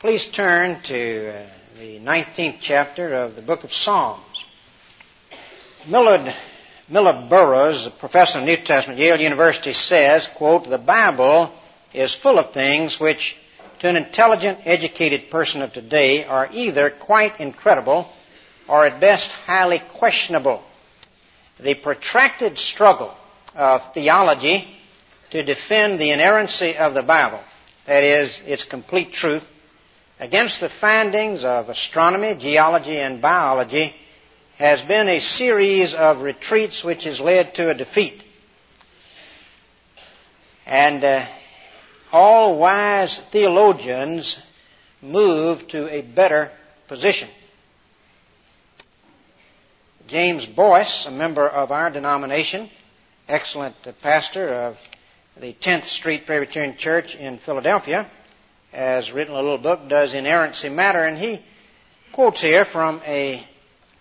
Please turn to uh, the 19th chapter of the book of Psalms. Millar, Millar Burrows, a professor of New Testament at Yale University, says, quote, the Bible is full of things which to an intelligent, educated person of today are either quite incredible or at best highly questionable. The protracted struggle of theology to defend the inerrancy of the Bible, that is, its complete truth, against the findings of astronomy, geology, and biology has been a series of retreats which has led to a defeat. And uh, all wise theologians move to a better position. James Boice, a member of our denomination, excellent pastor of the 10th Street Presbyterian Church in Philadelphia, has written a little book, Does Inerrancy Matter? And he quotes here from a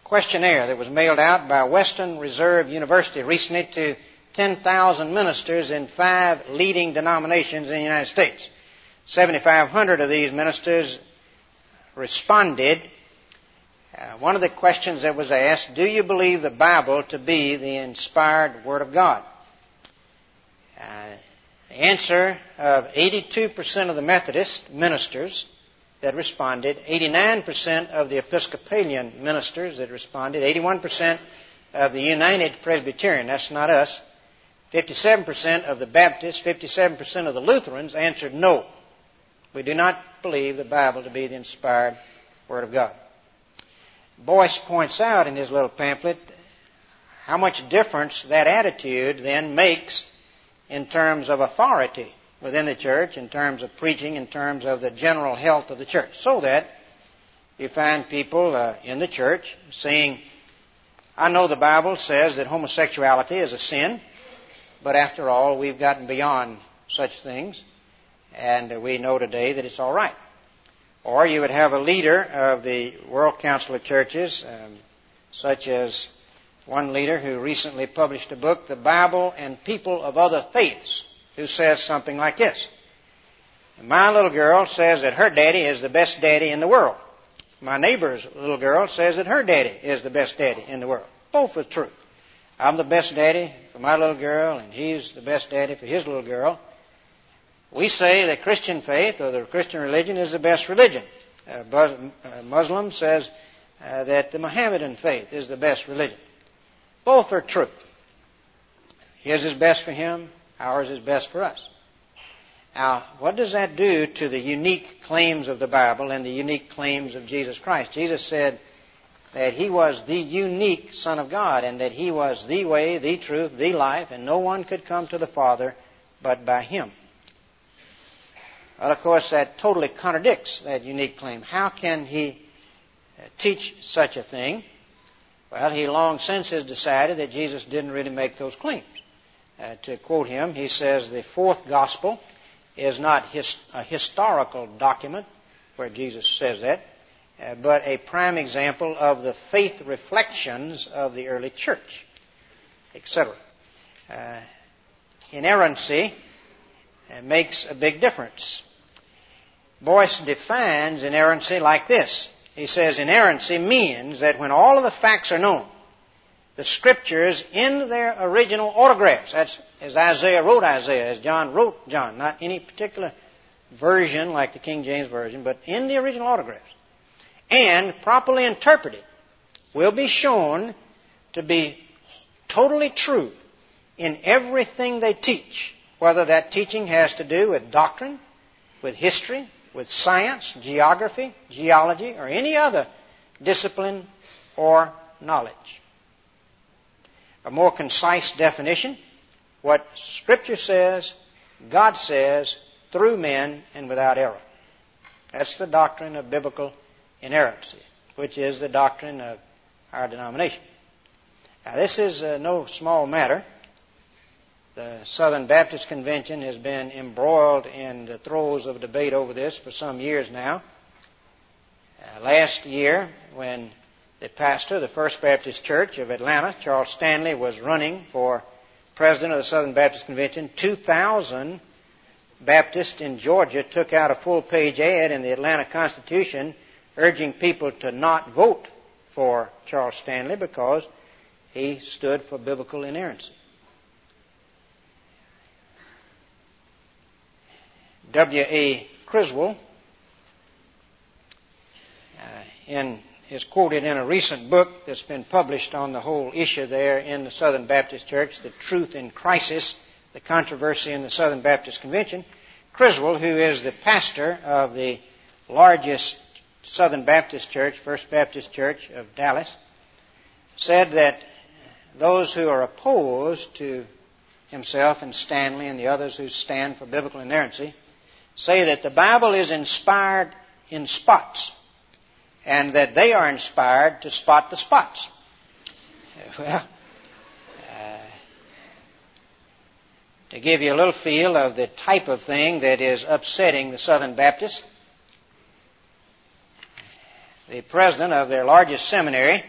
questionnaire that was mailed out by Western Reserve University recently to 10,000 ministers in five leading denominations in the United States. 7,500 of these ministers responded. Uh, one of the questions that was asked, do you believe the Bible to be the inspired Word of God? Uh, the answer of 82% of the Methodist ministers that responded, 89% of the Episcopalian ministers that responded, 81% of the United Presbyterian, that's not us, 57% of the Baptists, 57% of the Lutherans answered no. We do not believe the Bible to be the inspired Word of God. Boice points out in his little pamphlet how much difference that attitude then makes in terms of authority within the church, in terms of preaching, in terms of the general health of the church. So that you find people uh, in the church saying, I know the Bible says that homosexuality is a sin, but after all, we've gotten beyond such things, and we know today that it's all right. Or you would have a leader of the World Council of Churches, um, such as one leader who recently published a book, The Bible and People of Other Faiths, who says something like this. My little girl says that her daddy is the best daddy in the world. My neighbor's little girl says that her daddy is the best daddy in the world. Both are true. I'm the best daddy for my little girl, and he's the best daddy for his little girl. We say that Christian faith or the Christian religion is the best religion. Uh, uh Muslim says uh, that the Mohammedan faith is the best religion. Both are true. His is best for him, ours is best for us. Now, what does that do to the unique claims of the Bible and the unique claims of Jesus Christ? Jesus said that he was the unique Son of God and that he was the way, the truth, the life, and no one could come to the Father but by him. Well, of course, that totally contradicts that unique claim. How can he uh, teach such a thing? Well, he long since has decided that Jesus didn't really make those claims. Uh, to quote him, he says the fourth gospel is not his, a historical document where Jesus says that, uh, but a prime example of the faith reflections of the early church, etc. Uh, inerrancy uh, makes a big difference. Boice defines inerrancy like this he says inerrancy means that when all of the facts are known, the scriptures in their original autographs, that's as Isaiah wrote Isaiah, as John wrote John, not any particular version like the King James Version, but in the original autographs, and properly interpreted, will be shown to be totally true in everything they teach, whether that teaching has to do with doctrine, with history, with science, geography, geology, or any other discipline or knowledge. A more concise definition, what Scripture says, God says, through men and without error. That's the doctrine of biblical inerrancy, which is the doctrine of our denomination. Now, this is uh, no small matter. The Southern Baptist Convention has been embroiled in the throes of debate over this for some years now. Uh, last year, when the pastor of the First Baptist Church of Atlanta, Charles Stanley, was running for president of the Southern Baptist Convention, 2,000 Baptists in Georgia took out a full page ad in the Atlanta Constitution urging people to not vote for Charles Stanley because he stood for biblical inerrancy. W.A. Criswell uh, in, is quoted in a recent book that's been published on the whole issue there in the Southern Baptist Church, The Truth in Crisis, the controversy in the Southern Baptist Convention. Criswell, who is the pastor of the largest Southern Baptist Church, First Baptist Church of Dallas, said that those who are opposed to himself and Stanley and the others who stand for biblical inerrancy say that the Bible is inspired in spots and that they are inspired to spot the spots. Well, uh, to give you a little feel of the type of thing that is upsetting the Southern Baptists, the president of their largest seminary,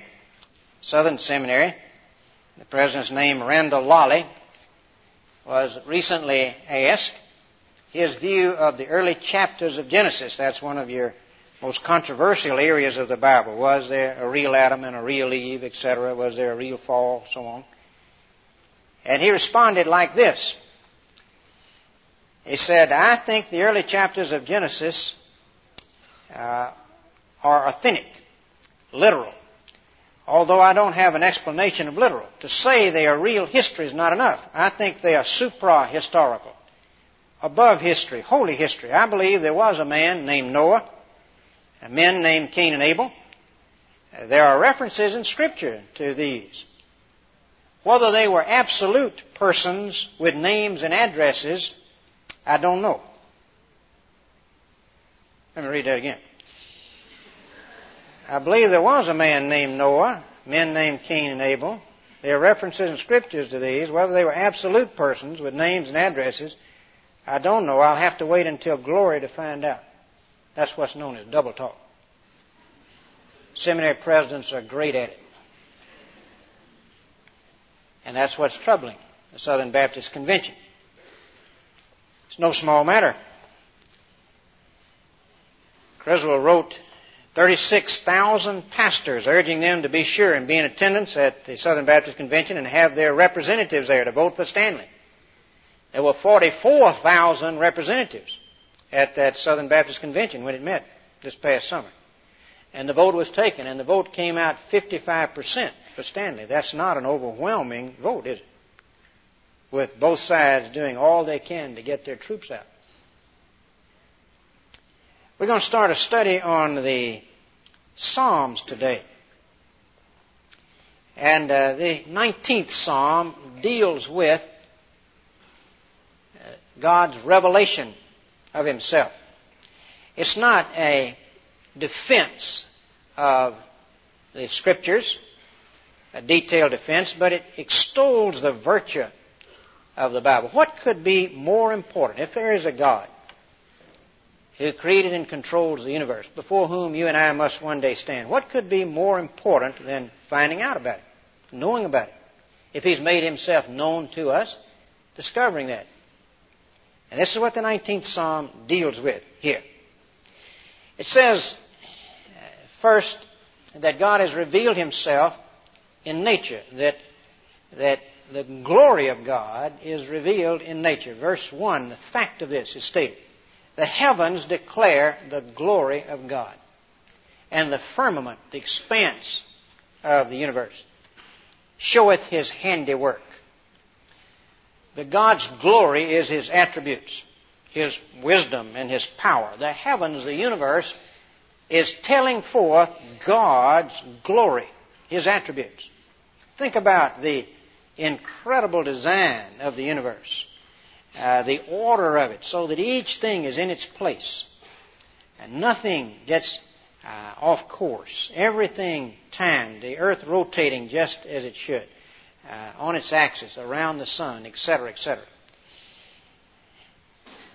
Southern Seminary, the president's name Randall Lolley, was recently asked his view of the early chapters of Genesis. That's one of your most controversial areas of the Bible. Was there a real Adam and a real Eve, etc.? Was there a real fall, so on? And he responded like this. He said, I think the early chapters of Genesis uh, are authentic, literal, although I don't have an explanation of literal. To say they are real history is not enough. I think they are supra-historical above history, holy history. I believe there was a man named Noah, men named Cain and Abel. Uh, there are references in Scripture to these. Whether they were absolute persons with names and addresses, I don't know. Let me read that again. I believe there was a man named Noah, men named Cain and Abel. There are references in scriptures to these. Whether they were absolute persons with names and addresses, I don't know. I'll have to wait until glory to find out. That's what's known as double talk. Seminary presidents are great at it. And that's what's troubling the Southern Baptist Convention. It's no small matter. Criswell wrote 36,000 pastors urging them to be sure and be in attendance at the Southern Baptist Convention and have their representatives there to vote for Stanley. There were 44,000 representatives at that Southern Baptist Convention when it met this past summer. And the vote was taken, and the vote came out 55% for Stanley. That's not an overwhelming vote, is it? With both sides doing all they can to get their troops out. We're going to start a study on the Psalms today. And uh, the 19th Psalm deals with God's revelation of Himself. It's not a defense of the Scriptures, a detailed defense, but it extols the virtue of the Bible. What could be more important if there is a God who created and controls the universe, before whom you and I must one day stand? What could be more important than finding out about it, knowing about it? If He's made Himself known to us, discovering that. And this is what the 19th Psalm deals with here. It says, uh, first, that God has revealed himself in nature, that, that the glory of God is revealed in nature. Verse 1, the fact of this is stated. The heavens declare the glory of God, and the firmament, the expanse of the universe, showeth his handiwork. The God's glory is His attributes, His wisdom and His power. The heavens, the universe, is telling forth God's glory, His attributes. Think about the incredible design of the universe, uh, the order of it, so that each thing is in its place. And nothing gets uh, off course. Everything timed, the earth rotating just as it should uh, on its axis around the sun, etc., etc.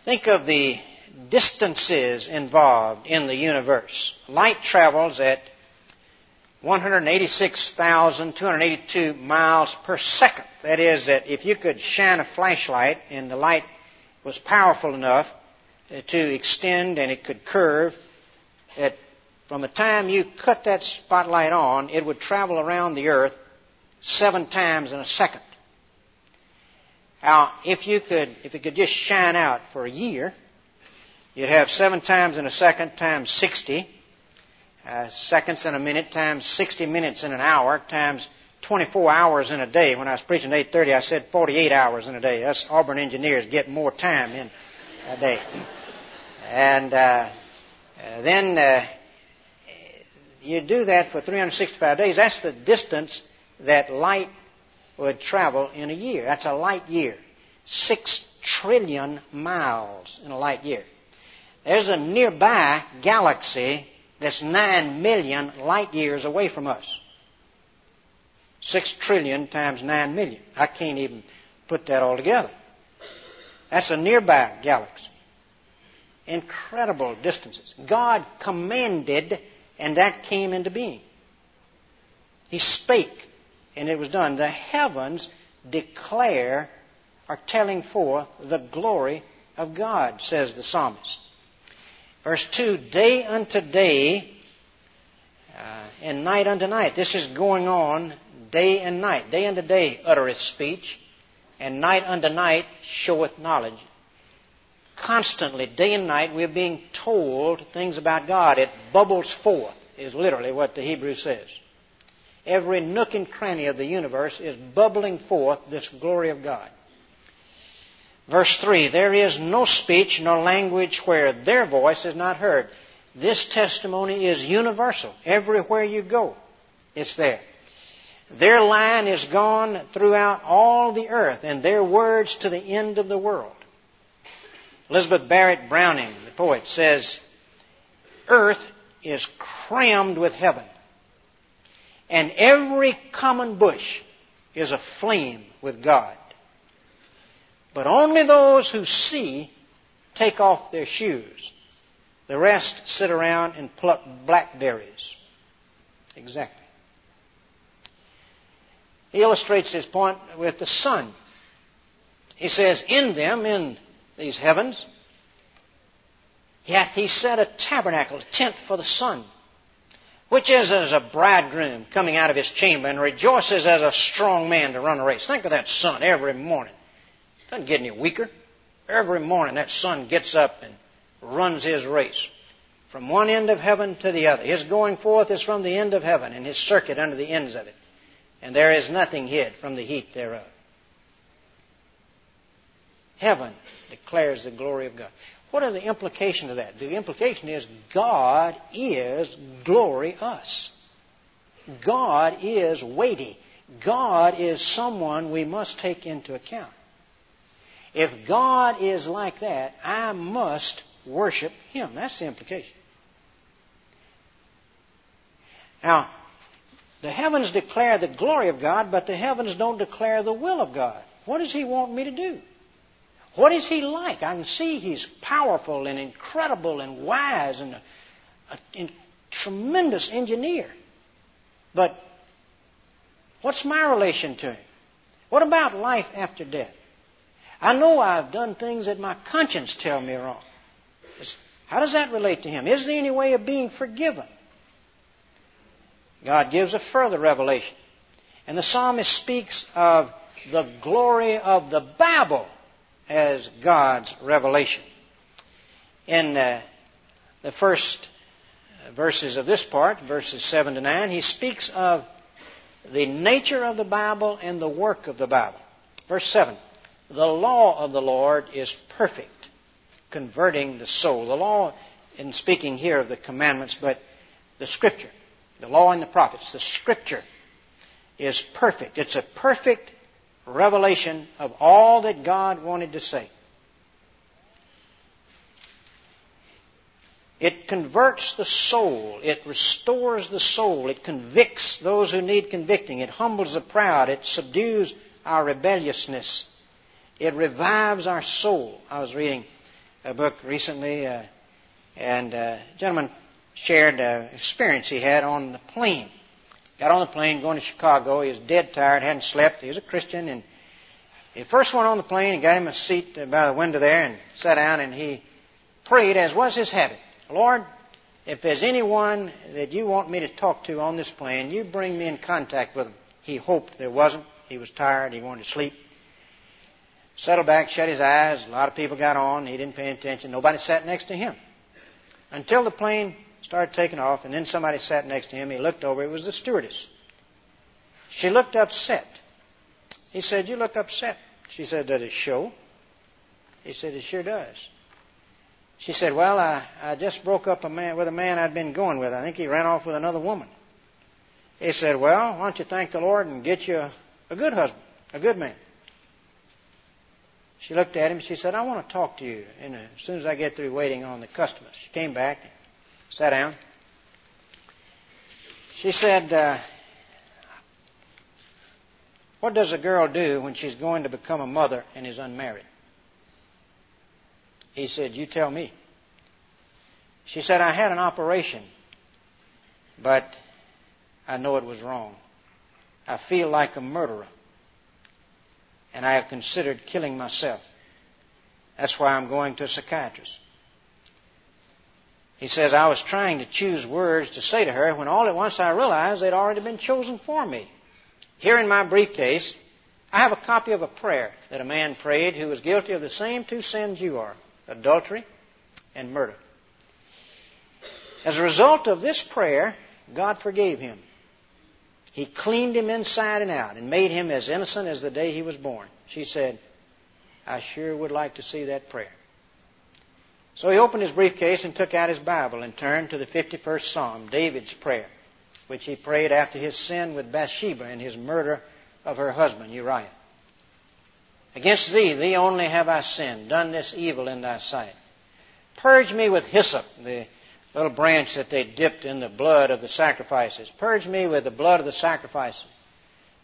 Think of the distances involved in the universe. Light travels at 186,282 miles per second. That is, that if you could shine a flashlight and the light was powerful enough to extend and it could curve that from the time you cut that spotlight on, it would travel around the earth seven times in a second. Now, if you could, if it could just shine out for a year, you'd have seven times in a second times 60, uh, seconds in a minute times 60 minutes in an hour times 24 hours in a day. When I was preaching at 8:30, I said 48 hours in a day. Us Auburn engineers get more time in a day. And uh, uh, then uh, you do that for 365 days. That's the distance that light would travel in a year. That's a light year. Six trillion miles in a light year. There's a nearby galaxy that's nine million light years away from us. Six trillion times nine million. I can't even put that all together. That's a nearby galaxy. Incredible distances. God commanded, and that came into being. He spake, and it was done. The heavens declare, are telling forth the glory of God, says the psalmist. Verse 2 Day unto day, uh, and night unto night. This is going on day and night. Day unto day uttereth speech, and night unto night showeth knowledge. Constantly, day and night, we're being told things about God. It bubbles forth, is literally what the Hebrew says. Every nook and cranny of the universe is bubbling forth this glory of God. Verse 3 There is no speech nor language where their voice is not heard. This testimony is universal. Everywhere you go, it's there. Their line is gone throughout all the earth, and their words to the end of the world. Elizabeth Barrett Browning, the poet, says, Earth is crammed with heaven, and every common bush is aflame with God. But only those who see take off their shoes. The rest sit around and pluck blackberries. Exactly. He illustrates his point with the sun. He says, In them, in these heavens, hath he set a tabernacle, a tent for the sun, which is as a bridegroom coming out of his chamber and rejoices as a strong man to run a race. Think of that sun every morning. Doesn't get any weaker. Every morning that sun gets up and runs his race from one end of heaven to the other. His going forth is from the end of heaven and his circuit under the ends of it. And there is nothing hid from the heat thereof. Heaven declares the glory of God. What are the implications of that? The implication is God is glory us. God is weighty. God is someone we must take into account. If God is like that, I must worship Him. That's the implication. Now, the heavens declare the glory of God, but the heavens don't declare the will of God. What does He want me to do? What is He like? I can see He's powerful and incredible and wise and a, a, a tremendous engineer. But what's my relation to Him? What about life after death? I know I've done things that my conscience tell me wrong. How does that relate to him? Is there any way of being forgiven? God gives a further revelation. And the psalmist speaks of the glory of the Bible as God's revelation. In uh, the first verses of this part, verses 7 to 9, he speaks of the nature of the Bible and the work of the Bible. Verse 7 the law of the Lord is perfect, converting the soul. The law, in speaking here of the commandments, but the scripture, the law and the prophets, the scripture is perfect. It's a perfect revelation of all that God wanted to say. It converts the soul. It restores the soul. It convicts those who need convicting. It humbles the proud. It subdues our rebelliousness. It revives our soul. I was reading a book recently, uh, and uh, a gentleman shared an experience he had on the plane. Got on the plane going to Chicago. He was dead tired, hadn't slept. He was a Christian, and He first went on the plane and got him a seat by the window there and sat down and he prayed as was his habit. Lord, if there's anyone that you want me to talk to on this plane, you bring me in contact with them. He hoped there wasn't. He was tired. He wanted to sleep. Settled back, shut his eyes. A lot of people got on. He didn't pay attention. Nobody sat next to him. Until the plane started taking off, and then somebody sat next to him. He looked over. It was the stewardess. She looked upset. He said, You look upset. She said, Does it show? He said, It sure does. She said, Well, I, I just broke up a man with a man I'd been going with. I think he ran off with another woman. He said, Well, why don't you thank the Lord and get you a, a good husband, a good man? She looked at him. She said, I want to talk to you and as soon as I get through waiting on the customers. She came back, sat down. She said, uh, What does a girl do when she's going to become a mother and is unmarried? He said, You tell me. She said, I had an operation, but I know it was wrong. I feel like a murderer, and I have considered killing myself. That's why I'm going to a psychiatrist. He says, I was trying to choose words to say to her when all at once I realized they'd already been chosen for me. Here in my briefcase, I have a copy of a prayer that a man prayed who was guilty of the same two sins you are adultery and murder. As a result of this prayer, God forgave him. He cleaned him inside and out and made him as innocent as the day he was born. She said, I sure would like to see that prayer. So he opened his briefcase and took out his Bible and turned to the 51st Psalm, David's prayer, which he prayed after his sin with Bathsheba and his murder of her husband, Uriah. Against thee, thee only have I sinned, done this evil in thy sight. Purge me with hyssop, the little branch that they dipped in the blood of the sacrifices. Purge me with the blood of the sacrifices,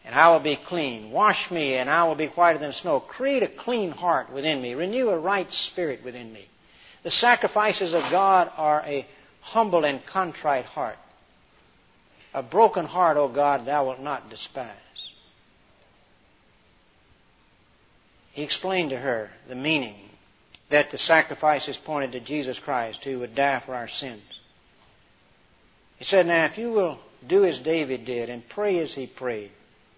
and I will be clean. Wash me, and I will be whiter than snow. Create a clean heart within me. Renew a right spirit within me. The sacrifices of God are a humble and contrite heart. A broken heart, O God, thou wilt not despise. He explained to her the meaning that the sacrifices pointed to Jesus Christ who would die for our sins. He said, Now, if you will do as David did and pray as he prayed,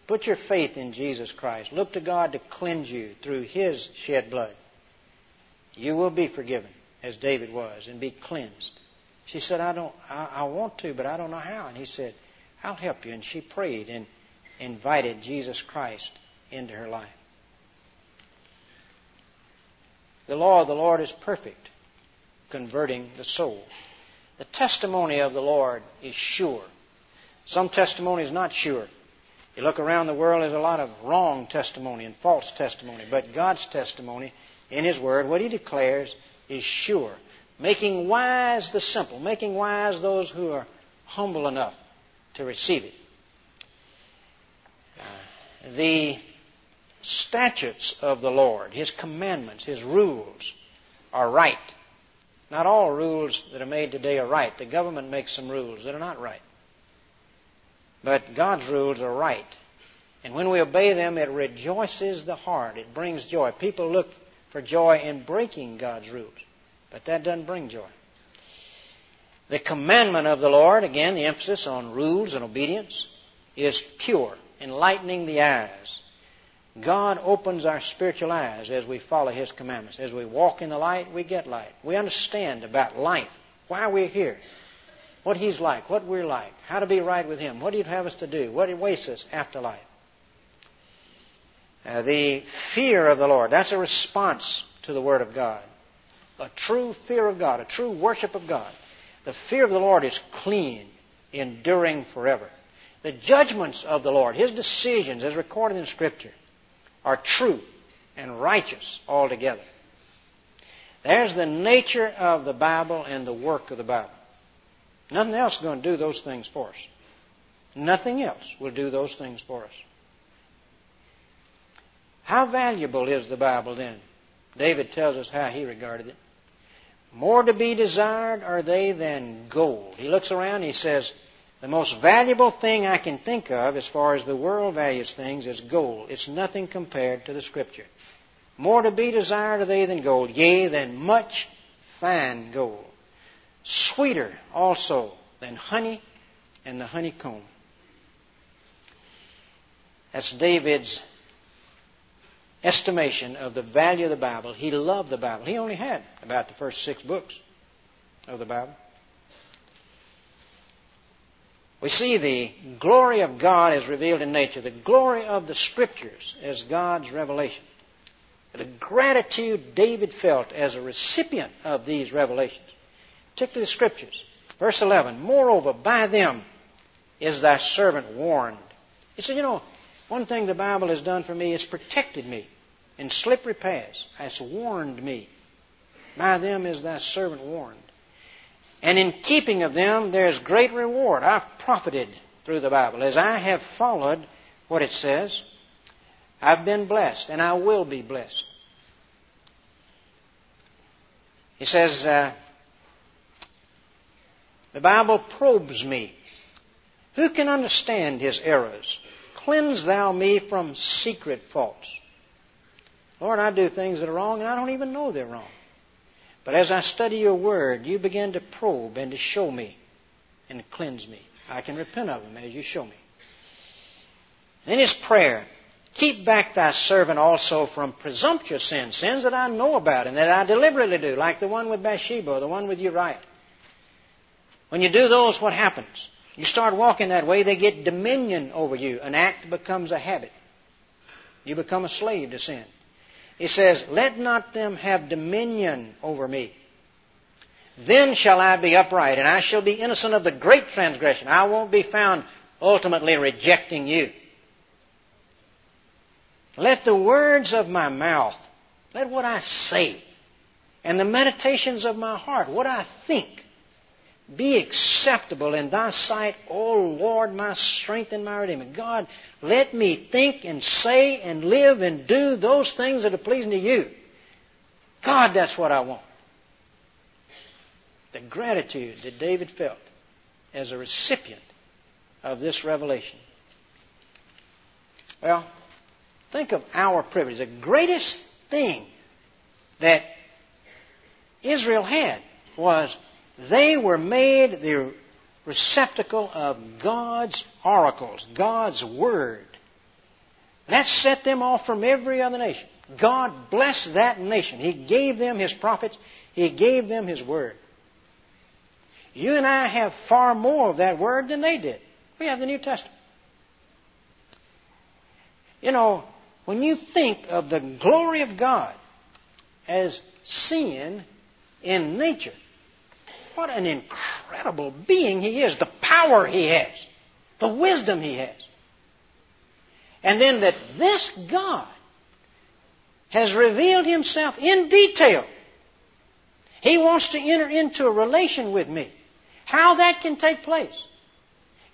put your faith in Jesus Christ, look to God to cleanse you through his shed blood, you will be forgiven as David was and be cleansed. She said, I don't, I, I want to, but I don't know how. And he said, I'll help you. And she prayed and invited Jesus Christ into her life. The law of the Lord is perfect, converting the soul. The testimony of the Lord is sure. Some testimony is not sure. You look around the world, there's a lot of wrong testimony and false testimony. But God's testimony in His Word, what He declares, is sure. Making wise the simple, making wise those who are humble enough to receive it. Uh, the statutes of the Lord, His commandments, His rules are right. Not all rules that are made today are right. The government makes some rules that are not right. But God's rules are right. And when we obey them, it rejoices the heart. It brings joy. People look for joy in breaking God's rules, but that doesn't bring joy. The commandment of the Lord, again, the emphasis on rules and obedience, is pure, enlightening the eyes, God opens our spiritual eyes as we follow His commandments. As we walk in the light, we get light. We understand about life, why we're here, what He's like, what we're like, how to be right with Him, what He'd have us to do, what awaits us after life. Uh, the fear of the Lord, that's a response to the Word of God. A true fear of God, a true worship of God. The fear of the Lord is clean, enduring forever. The judgments of the Lord, His decisions as recorded in Scripture, are true and righteous altogether. There's the nature of the Bible and the work of the Bible. Nothing else is going to do those things for us. Nothing else will do those things for us. How valuable is the Bible then? David tells us how he regarded it. More to be desired are they than gold. He looks around, and he says, The most valuable thing I can think of as far as the world values things is gold. It's nothing compared to the Scripture. More to be desired are they than gold, yea, than much fine gold. Sweeter also than honey and the honeycomb. That's David's estimation of the value of the Bible. He loved the Bible. He only had about the first six books of the Bible. We see the glory of God as revealed in nature, the glory of the Scriptures as God's revelation. The gratitude David felt as a recipient of these revelations, particularly the Scriptures. Verse 11, Moreover, by them is thy servant warned. He said, You know, one thing the Bible has done for me is protected me in slippery paths, has warned me. By them is thy servant warned. And in keeping of them, there's great reward. I've profited through the Bible. As I have followed what it says, I've been blessed, and I will be blessed. He says, uh, the Bible probes me. Who can understand his errors? Cleanse thou me from secret faults. Lord, I do things that are wrong, and I don't even know they're wrong. But as I study your word, you begin to probe and to show me and cleanse me. I can repent of them as you show me. Then his prayer. Keep back thy servant also from presumptuous sins, sins that I know about and that I deliberately do, like the one with Bathsheba the one with Uriah. When you do those, what happens? You start walking that way, they get dominion over you. An act becomes a habit. You become a slave to sin. He says, Let not them have dominion over me. Then shall I be upright, and I shall be innocent of the great transgression. I won't be found ultimately rejecting you. Let the words of my mouth, let what I say, and the meditations of my heart, what I think, be acceptable in thy sight, O Lord, my strength and my redeemer. God, let me think and say and live and do those things that are pleasing to you. God, that's what I want. The gratitude that David felt as a recipient of this revelation. Well, think of our privilege. The greatest thing that Israel had was they were made the receptacle of God's oracles, God's Word. That set them off from every other nation. God blessed that nation. He gave them His prophets. He gave them His Word. You and I have far more of that Word than they did. We have the New Testament. You know, when you think of the glory of God as seen in nature, what an incredible being he is, the power he has, the wisdom he has. And then that this God has revealed himself in detail. He wants to enter into a relation with me. How that can take place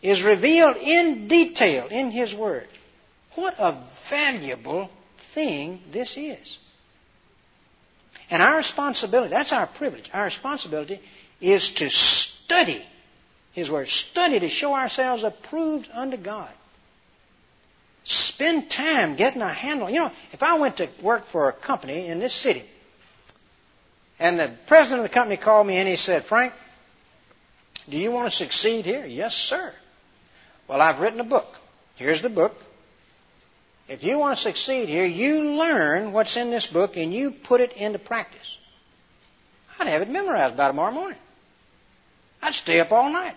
is revealed in detail in His Word. What a valuable thing this is. And our responsibility, that's our privilege, our responsibility is to study His Word. Study to show ourselves approved unto God. Spend time getting a handle. You know, if I went to work for a company in this city, and the president of the company called me and he said, Frank, do you want to succeed here? Yes, sir. Well, I've written a book. Here's the book. If you want to succeed here, you learn what's in this book and you put it into practice. I'd have it memorized by tomorrow morning. I'd stay up all night.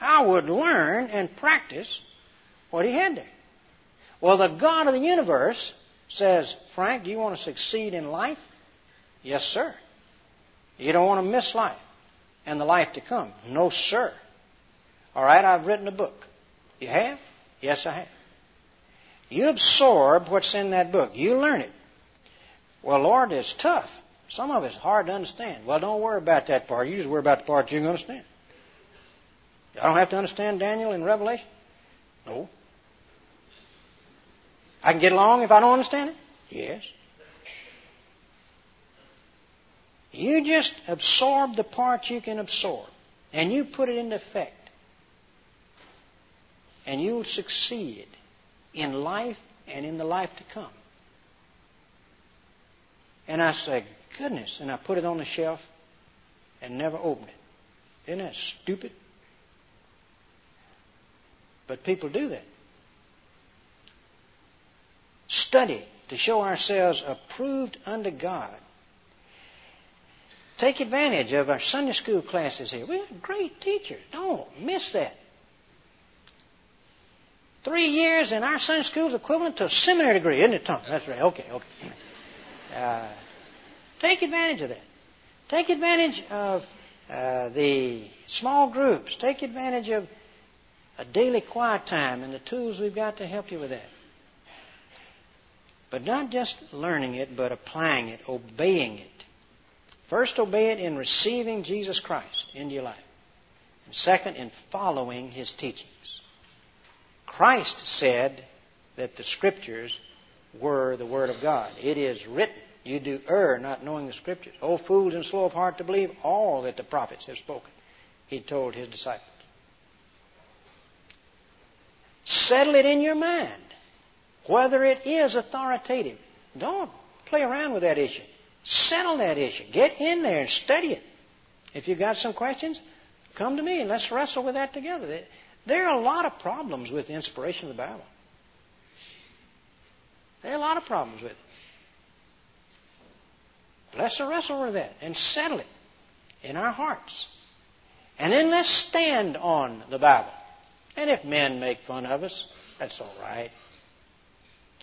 I would learn and practice what he had there. Well, the God of the universe says, Frank, do you want to succeed in life? Yes, sir. You don't want to miss life and the life to come? No, sir. All right, I've written a book. You have? Yes, I have. You absorb what's in that book. You learn it. Well, Lord, it's tough. Some of it's hard to understand. Well, don't worry about that part. You just worry about the part you can understand. I don't have to understand Daniel and Revelation. No. I can get along if I don't understand it? Yes. You just absorb the part you can absorb, and you put it into effect. and you'll succeed in life and in the life to come. And I say, goodness. And I put it on the shelf and never opened it. Isn't that stupid? But people do that. Study to show ourselves approved unto God. Take advantage of our Sunday school classes here. We have great teachers. Don't miss that. Three years in our Sunday school is equivalent to a seminary degree, isn't it, Tom? That's right. Okay, okay. Uh, take advantage of that. Take advantage of uh, the small groups. Take advantage of a daily quiet time and the tools we've got to help you with that. But not just learning it, but applying it, obeying it. First, obey it in receiving Jesus Christ into your life. And second, in following his teachings. Christ said that the Scriptures were the Word of God. It is written. You do err not knowing the Scriptures. O fools and slow of heart to believe all that the prophets have spoken. He told his disciples. Settle it in your mind whether it is authoritative. Don't play around with that issue. Settle that issue. Get in there and study it. If you've got some questions, come to me and let's wrestle with that together. There are a lot of problems with the inspiration of the Bible. There are a lot of problems with it. Let's wrestle with that and settle it in our hearts. And then let's stand on the Bible. And if men make fun of us, that's all right.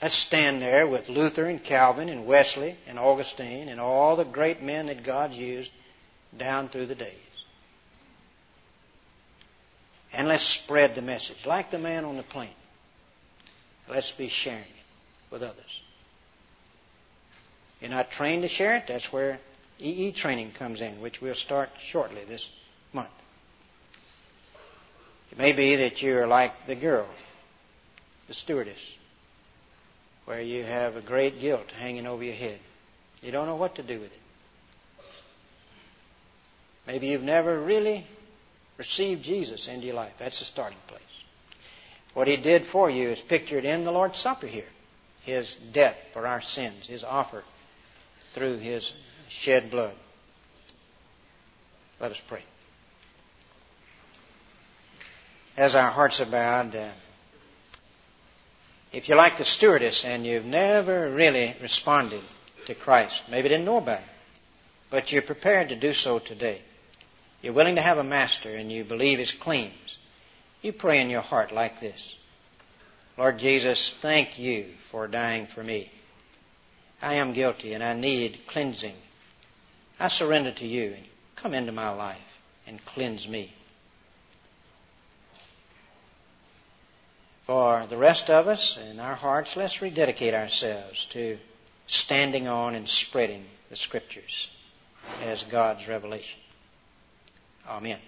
Let's stand there with Luther and Calvin and Wesley and Augustine and all the great men that God's used down through the days. And let's spread the message like the man on the plane. Let's be sharing it with others. You're not trained to share it, that's where EE training comes in, which we'll start shortly this month. It may be that you're like the girl, the stewardess where you have a great guilt hanging over your head. You don't know what to do with it. Maybe you've never really received Jesus into your life. That's the starting place. What He did for you is pictured in the Lord's Supper here. His death for our sins, His offer through His shed blood. Let us pray. As our hearts are bowed, uh, if you're like the stewardess and you've never really responded to Christ, maybe didn't know about it, but you're prepared to do so today, you're willing to have a master and you believe His claims, you pray in your heart like this Lord Jesus, thank you for dying for me. I am guilty and I need cleansing. I surrender to you and come into my life and cleanse me. For the rest of us in our hearts, let's rededicate ourselves to standing on and spreading the Scriptures as God's revelation. Amen.